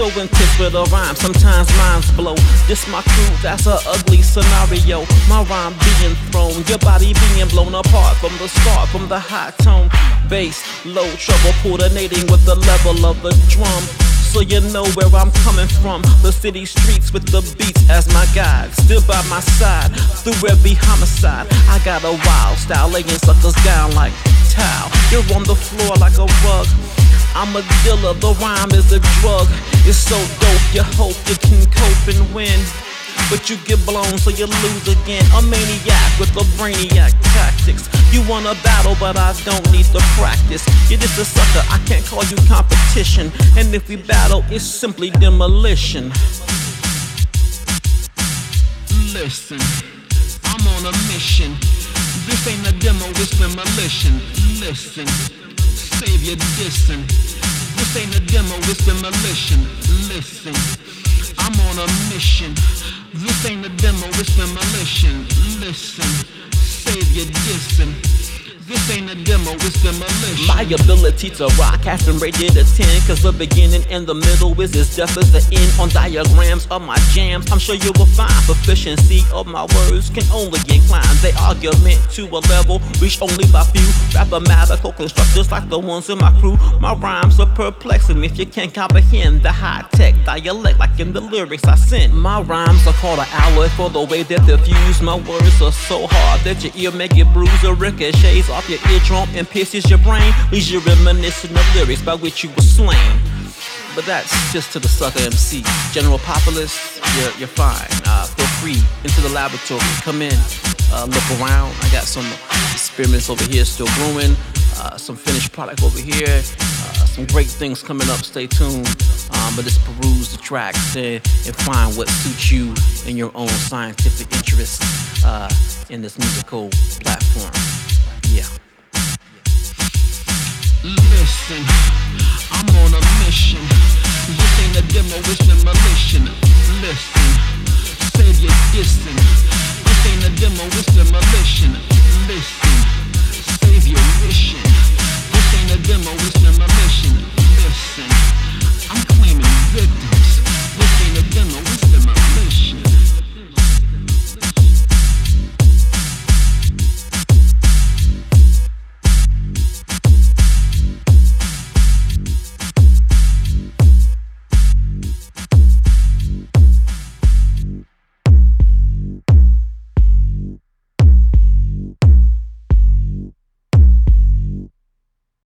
So intense with a rhyme, sometimes minds blow. This my crew, that's a ugly scenario. My rhyme being thrown, your body being blown apart from the start, from the high tone. Bass, low trouble coordinating with the level of the drum so you know where I'm coming from. The city streets with the beats as my guide. Still by my side through every homicide. I got a wild style, laying suckers down like towel. You're on the floor like a rug. I'm a dealer, the rhyme is a drug. It's so dope, you hope you can cope and win. But you get blown, so you lose again. A maniac with a brainiac tactics. You wanna battle, but I don't need to practice. You're just a sucker, I can't call you competition. And if we battle, it's simply demolition. Listen, I'm on a mission. This ain't a demo, it's demolition. Listen, save your dissing. This ain't a demo, it's demolition. Listen, I'm on a mission. This ain't a demo, it's demolition. Listen, save your dissing. This ain't a demo, it's demolition. My ability to rock has been rated a 10. Cause the beginning and the middle is as deaf as the end. On diagrams of my jams, I'm sure you will find proficiency of my words can only incline. They argument to a level reached only by few. Mathematical constructors like the ones in my crew. My rhymes are perplexing if you can't comprehend the high tech dialect like in the lyrics I sent. My rhymes are called an alloy for the way that they're fused. My words are so hard that your ear may get bruised or ricochets off your eardrum and pierces your brain, leaves you reminiscing of lyrics by which you were slain. But that's just to the sucker MC. General populace, you're, you're fine. Uh, feel free into the laboratory. Come in, uh, look around. I got some experiments over here still brewing. Uh, some finished product over here. Uh, some great things coming up. Stay tuned. Um, but just peruse the tracks and, and, find what suits you in your own scientific interests uh, in this musical platform. Listen, I'm on a mission. This ain't a demo, it's demolition. Listen.